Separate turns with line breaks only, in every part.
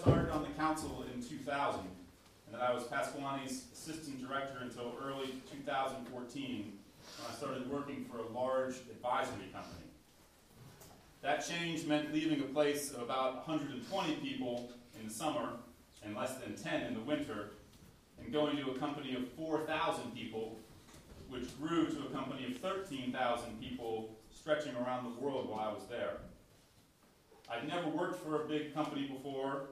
started on the council in 2000, and that I was Pasquaney's assistant director until early 2014, when I started working for a large advisory company. That change meant leaving a place of about 120 people in the summer and less than 10 in the winter, and going to a company of 4,000 people, which grew to a company of 13,000 people stretching around the world while I was there. I'd never worked for a big company before,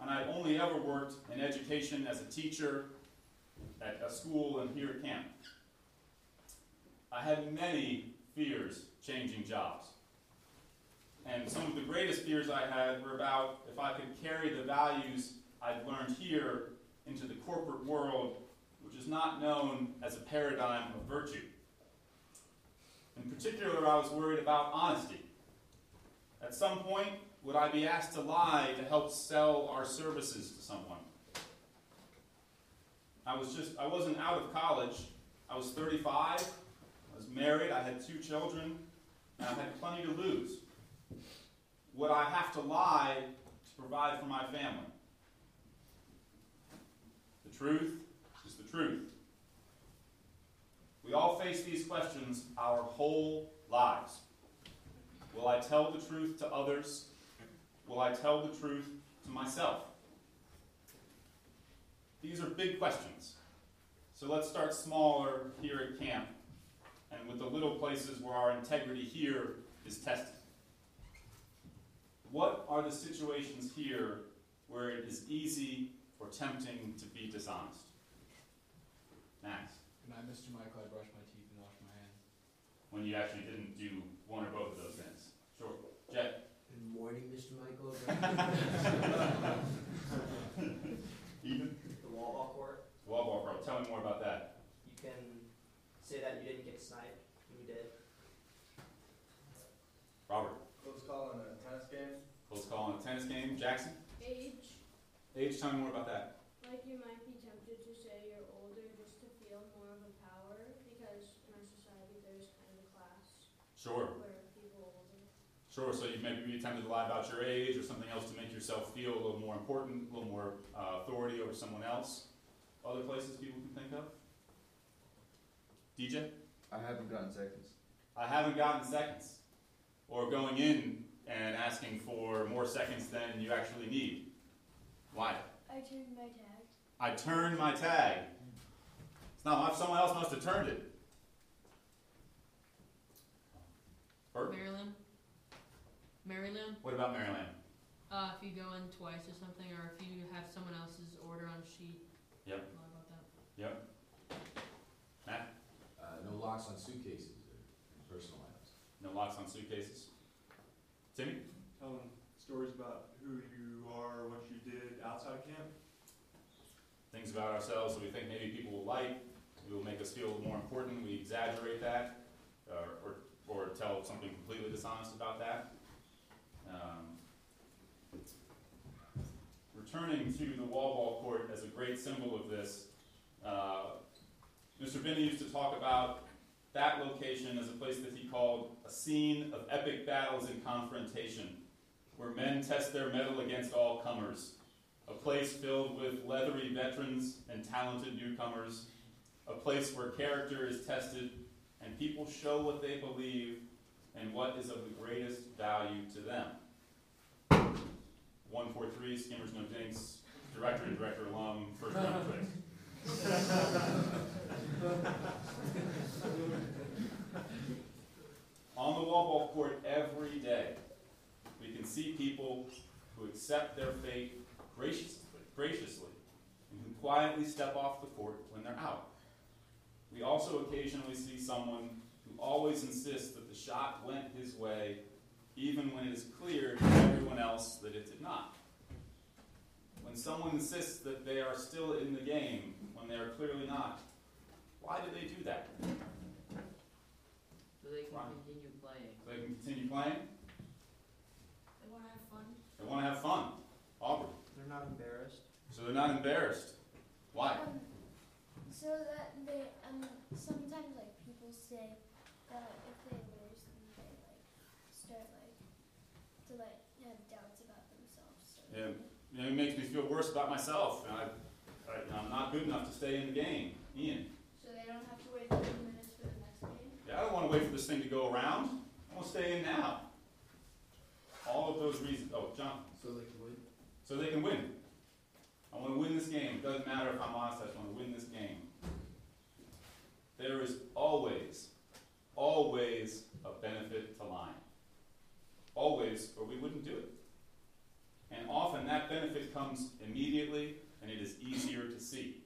and I'd only ever worked in education as a teacher at a school and here at camp. I had many fears changing jobs. And some of the greatest fears I had were about if I could carry the values I'd learned here into the corporate world, which is not known as a paradigm of virtue. In particular, I was worried about honesty. At some point, would I be asked to lie to help sell our services to someone? I was just, I wasn't out of college. I was 35, I was married, I had two children, and I had plenty to lose. Would I have to lie to provide for my family? The truth is the truth. We all face these questions our whole lives. Will I tell the truth to others? Will I tell the truth to myself? These are big questions. So let's start smaller here at camp and with the little places where our integrity here is tested. What are the situations here where it is easy or tempting to be dishonest? Max.
Good night, Mr. Michael. I brushed my teeth and washed my hands.
When you actually didn't do one or both of those things. Sure. Jet.
Good morning, Mr. Michael.
Ethan.
The wall ball court,
Wall ball pro. Tell me more about that.
you can say that you didn't get sniped when you did.
Robert.
Close call on a tennis game.
Close call on a tennis game. Jackson.
Age,
Age. Tell me more about that.
like you might be tempted to say you're older just to feel more of a power because in our society there's kind of a class
Sure.
where people are older.
Sure. So you maybe be tempted to lie about your age or something else to make yourself feel a little more important, a little more uh, authority over someone else. Other places people can think of. DJ.
I haven't gotten seconds.
I haven't gotten seconds. Or going in and asking for more seconds than you actually need. Why?
I turned my tag.
I turned my tag. It's not my, someone else must have turned it. Bert,
Maryland. Maryland.
what about Maryland?
Uh, if you go in twice or something, or if you have someone else's order on sheet.
Yep.
Lie about that.
Yep. Matt,
Uh, no locks on suitcases or personal items.
no locks on suitcases. Timmy,
Telling stories about who you are, what you did outside camp.
things about ourselves that we think maybe people will like. We will make us feel more important. We exaggerate that, or, or, or tell something completely dishonest about that. Um, returning to the wall ball court as a great symbol of this, uh, Mr. Binney used to talk about that location as a place that he called a scene of epic battles and confrontation, where men test their mettle against all comers. A place filled with leathery veterans and talented newcomers. A place where character is tested and people show what they believe and what is of the greatest value to them. 143, Skimmers No Dinks, director and director alum, first round choice. On the wall ball court every day, we can see people who accept their fate graciously, graciously and who quietly step off the court when they're out. We also occasionally see someone who always insists that the shot went his way, even when it is clear to everyone else that it did not. When someone insists that they are still in the game when they are clearly not, why do they do that?
So they can
Fine.
continue playing.
So they can continue playing?
They want to have fun.
They want to have fun. Aubrey.
They're not embarrassed.
So they're not embarrassed. Why?
Um, so that they um sometimes like people say that if they lose then they like start like to like have doubts about themselves. So
Yeah. you know, it makes me feel worse about myself, and I, I, I'm not good enough to stay in the game. Ian,
So they don't have to wait thirty minutes for the next game?
yeah, I don't want to wait for this thing to go around. I want to stay in now. All of those reasons. Oh, John.
So they can win.
So they can win. I want to win this game. It doesn't matter if I'm honest. I just want to win this game. There is always, always a benefit to lying. Always, or we wouldn't do it. And often that benefit comes immediately and it is easier to see.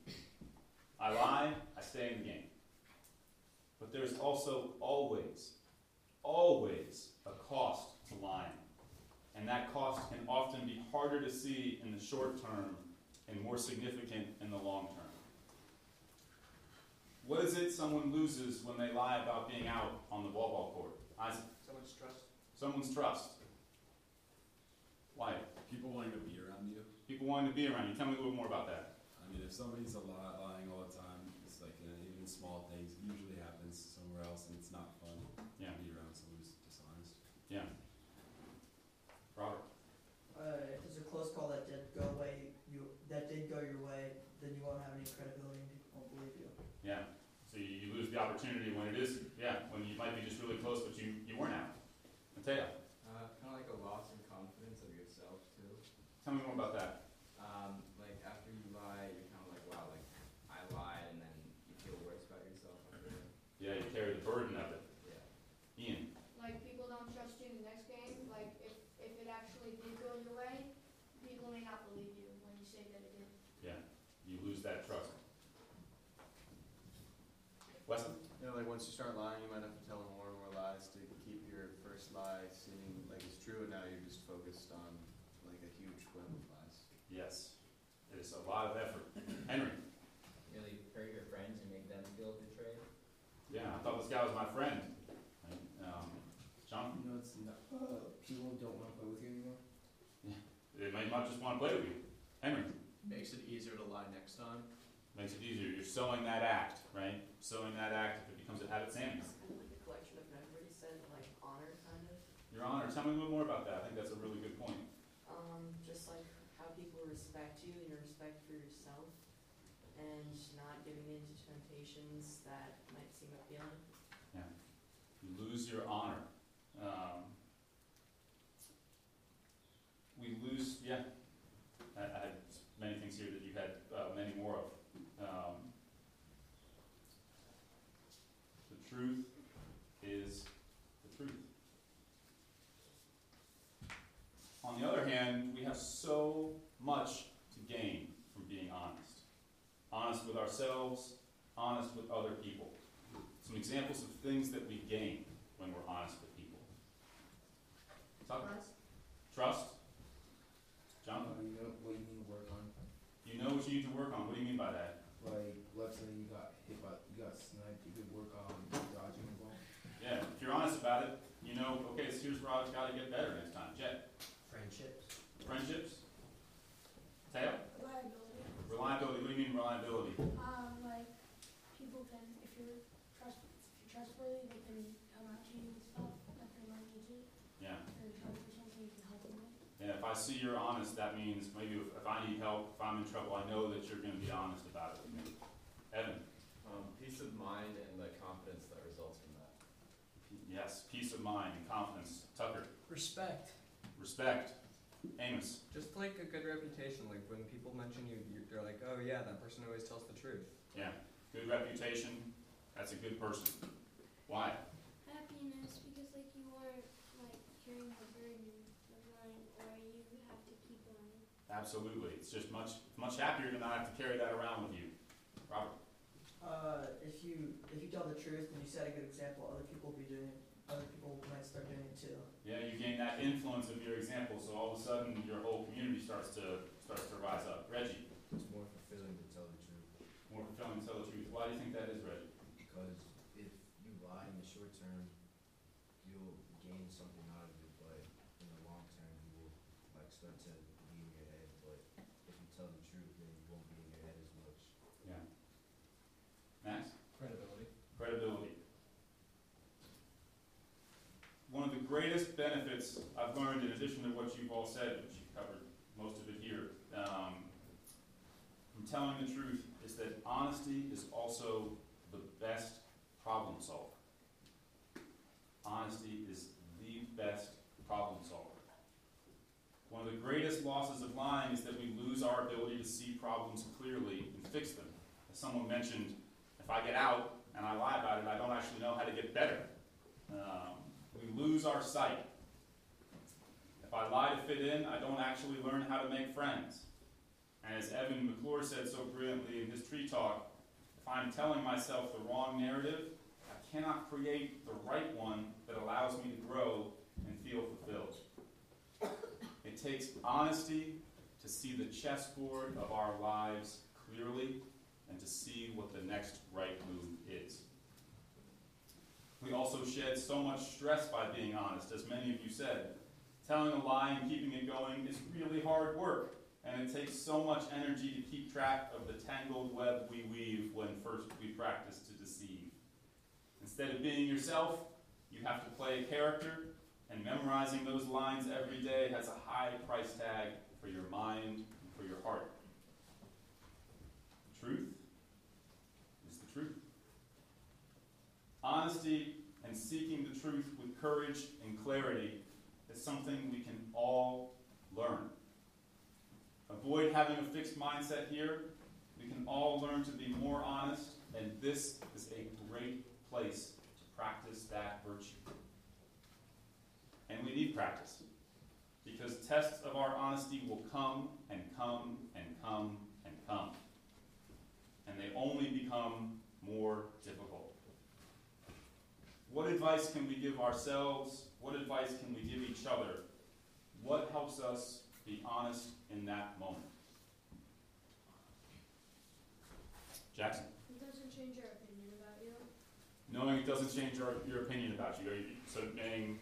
I lie, I stay in the game. But there's also always, always a cost to lying. And that cost can often be harder to see in the short term and more significant in the long term. What is it someone loses when they lie about being out on the ball court? Isaac,
Someone's trust.
someone's trust. Why?
People wanting to be around you.
People wanting to be around you. Tell me a little more about that.
I mean, if somebody's a li- lying all the time, it's like uh, even small things. Usually happens somewhere else, and it's not fun
Yeah.
to be around someone who's dishonest.
Yeah. Robert.
Uh, if there's a close call that did go away, you, that did go your way, then you won't have any credibility and people won't believe you.
Yeah. So you, you lose the opportunity when it is, yeah, when you might be just really close, but you, you weren't out. Mateo,
Uh, kind of like a loss in confidence of yourself too.
tell me more about that.
Um, like after you lie, you're kind of like, wow, like I lied, and then you feel worse about yourself after.
Yeah, you carry the burden of it.
Yeah.
Ian.
Like, people don't trust you in the next game, like, if, if it actually did go your way, people may not believe you when you say that it did.
you lose that trust. Wesley?
You know, like once you start lying, you might have to tell more and more lies to keep your first lie seeming like it's true, and now you're just focused on like a huge web of lies.
Yes. It is a lot of effort. Henry?
Really hurt your friends and make them feel betrayed.
Yeah, I thought this guy was my friend. Um, John?
You know, it's not, uh, people don't want to play with you anymore.
Yeah, they might not just want to play with you. Henry?
Makes it easier to lie next time.
Makes it easier. You're sowing that act, right? Sowing that act if it becomes a habit.
It's kind of like a collection of memories and like honor, kind of.
Your Honor, tell me a little more about that. I think that's a really good point.
Um, just like how people respect you and your respect for yourself, and not giving in to temptations that might seem appealing. Yeah.
You lose your honor. Um, we lose, yeah. I, I had many things here that you had uh, many more of. Um, the truth is the truth. On the other hand, we have so much to gain from being honest. Honest with ourselves, honest with other people. Some examples of things that we gain when we're honest with people. Tucker? Trust? John?
Uh, you know what you need to work on.
You know what you need to work on. What do you mean by that?
Like, let's say you got hit by, you got sniped, you could work on dodging the ball.
Yeah, if you're honest about it, you know, okay, so here's where I've got to get better next time. Jet?
Friendships.
Friendships? Teo?
Liability.
Reliability. What do you mean reliability?
Um, like, people can, if you're trust, if you're trustworthy, they can come out to you with stuff that they might need to,
Yeah.
if they're in trouble or something, you can help them with.
And if I see you're honest, that means maybe if, if I need help, if I'm in trouble, I know that you're going to be honest about it with me. Evan?
Um, peace of mind and the confidence that results from that.
Yes, peace of mind and confidence. Tucker?
Respect.
Respect. Amos?
Just like a good reputation, like when people mention you, you're, they're like, oh yeah, that person always tells the truth.
Yeah, good reputation, that's a good person. Why?
Happiness, because like you aren't like carrying the burden of lying, or you have to keep lying.
Absolutely, it's just much, much happier to not have to carry that around with you. Robert?
Uh, if you, if you tell the truth and you set a good example, other people will be doing it, other people might start doing it too.
Yeah, you gain that influence of your example, so all of a sudden your whole community starts to, starts to rise up. Reggie?
It's more fulfilling to tell the truth,
More fulfilling to tell the truth. Why do you think that is, Reggie?
because if you lie in the short term, you'll gain something out of it, but in the long term, you will like start to be in your head, but if you tell the truth, then you won't be in your head as much.
Yeah. Max?
Credibility.
Credibility. Greatest benefits I've learned, in addition to what you've all said, which you've covered most of it here, um, from telling the truth is that honesty is also the best problem solver. Honesty is the best problem solver. One of the greatest losses of lying is that we lose our ability to see problems clearly and fix them. As someone mentioned, if I get out and I lie about it, I don't actually know how to get better. Um, lose our sight. If I lie to fit in, I don't actually learn how to make friends. And as Evan McClure said so brilliantly in his tree talk, if I'm telling myself the wrong narrative, I cannot create the right one that allows me to grow and feel fulfilled. It takes honesty to see the chessboard of our lives clearly and to see what the next right move is. We also shed so much stress by being honest, as many of you said. Telling a lie and keeping it going is really hard work, and it takes so much energy to keep track of the tangled web we weave when first we practice to deceive. Instead of being yourself, you have to play a character, and memorizing those lines every day has a high price tag for your mind and for your heart. Truth is the truth. Honesty and seeking the truth with courage and clarity is something we can all learn. Avoid having a fixed mindset here. We can all learn to be more honest, and this is a great place to practice that virtue. And we need practice because tests of our honesty will come and come and come and come. And they only become more difficult. What advice can we give ourselves? What advice can we give each other? What helps us be honest in that moment? Jackson.
It doesn't change your opinion about you.
Knowing it doesn't change your, your opinion about you. Are you so saying,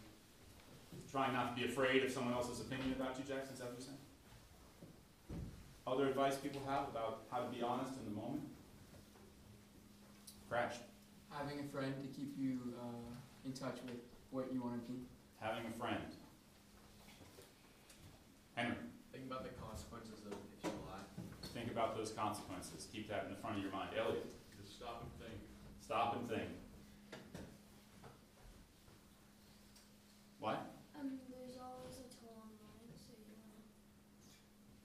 trying not to be afraid of someone else's opinion about you, Jackson? Is that what you're saying? Other advice people have about how to be honest in the moment? Crash.
Having a friend to keep you uh, in touch with what you want to be.
Having a friend. Henry.
Think about the consequences of if you lie.
Think about those consequences. Keep that in the front of your mind. Elliot.
Just stop and think.
Stop and think. What?
Um, there's always a toll online, so you wanna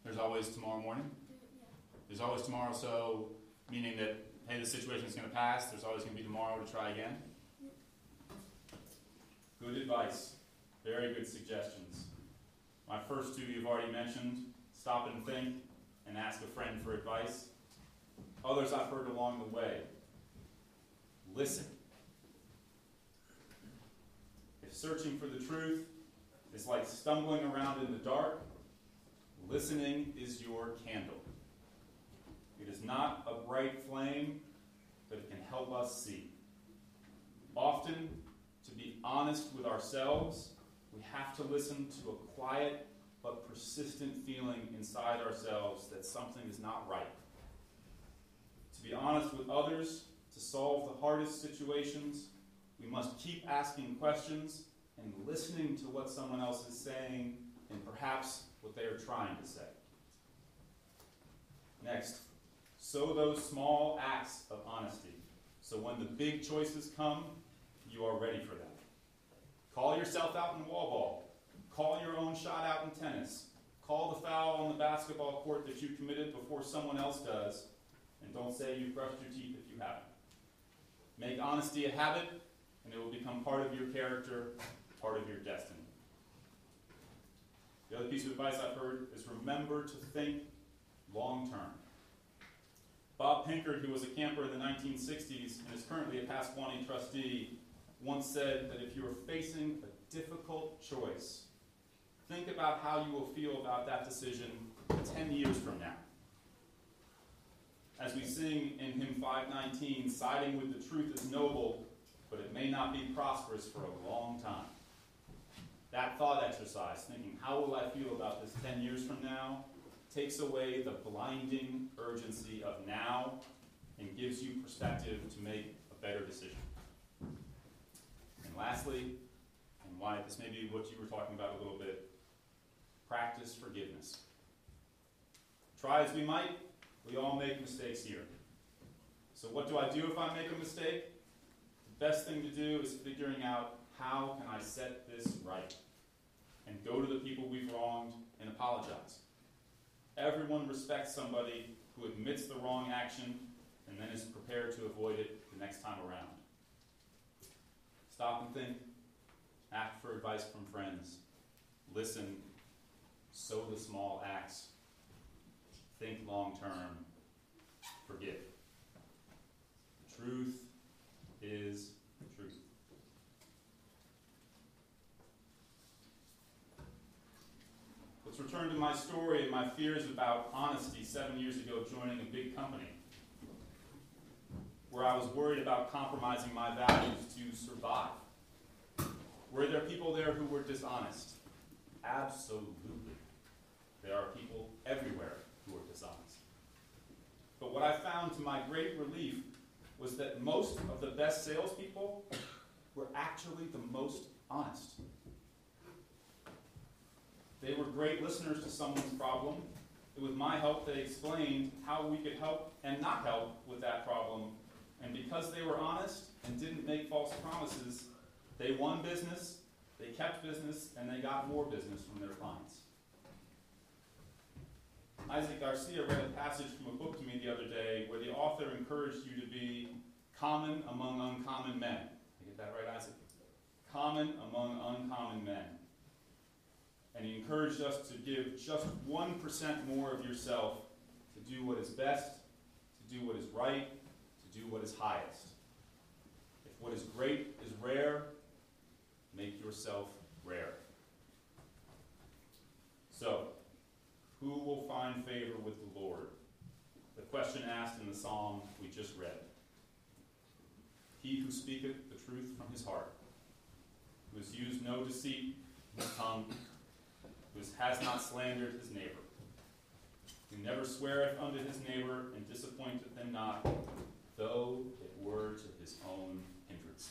There's always tomorrow morning?
do yeah.
There's always tomorrow, so meaning that, hey, the situation is going to pass, there's always going to be tomorrow to try again? Good advice. Very good suggestions. My first two you've already mentioned stop and think and ask a friend for advice. Others I've heard along the way listen. If searching for the truth is like stumbling around in the dark, listening is your candle. It is not a bright flame, but it can help us see. Often, to be honest with ourselves, we have to listen to a quiet but persistent feeling inside ourselves that something is not right. To be honest with others, to solve the hardest situations, we must keep asking questions and listening to what someone else is saying and perhaps what they are trying to say. Next, sow those small acts of honesty so when the big choices come, you are ready for them. Call yourself out in wall ball. Call your own shot out in tennis. Call the foul on the basketball court that you committed before someone else does. And don't say you brushed your teeth if you haven't. Make honesty a habit, and it will become part of your character, part of your destiny. The other piece of advice I've heard is remember to think long term. Bob Pinkard, who was a camper in the 1960s and is currently a Pasquaney trustee, once said that if you are facing a difficult choice, think about how you will feel about that decision 10 years from now. As we sing in hymn 519, siding with the truth is noble, but it may not be prosperous for a long time. That thought exercise, thinking, how will I feel about this 10 years from now, takes away the blinding urgency of now and gives you perspective to make a better decision. And lastly, and why this may be what you were talking about a little bit, practice forgiveness. try as we might, we all make mistakes here. So what do I do if I make a mistake? The best thing to do is figuring out how can I set this right? And go to the people we've wronged and apologize. Everyone respects somebody who admits the wrong action and then is prepared to avoid it the next time around. Stop and think. Ask for advice from friends. Listen. Sow the small acts. Think long term. Forgive. Truth is truth. Let's return to my story and my fears about honesty seven years ago joining a big company where I was worried about compromising my values to survive. Were there people there who were dishonest? Absolutely. There are people everywhere who are dishonest. But what I found to my great relief was that most of the best salespeople were actually the most honest. They were great listeners to someone's problem. It was my help they explained how we could help and not help with that problem. And because they were honest and didn't make false promises, they won business, they kept business, and they got more business from their clients. Isaac Garcia read a passage from a book to me the other day where the author encouraged you to be common among uncommon men. I get that right, Isaac? Common among uncommon men. And he encouraged us to give just 1% more of yourself to do what is best, to do what is right, to do what is highest. If what is great is rare, make yourself rare. So, who will find favor with the Lord? The question asked in the psalm we just read. He who speaketh the truth from his heart, who has used no deceit in his tongue, who has not slandered his neighbor, who never sweareth unto his neighbor and disappointeth him not, though it were to his own hindrance.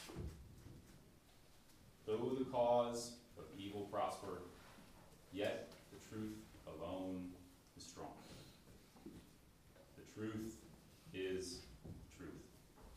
Though the cause of evil prosper, yet the truth alone is strong. The truth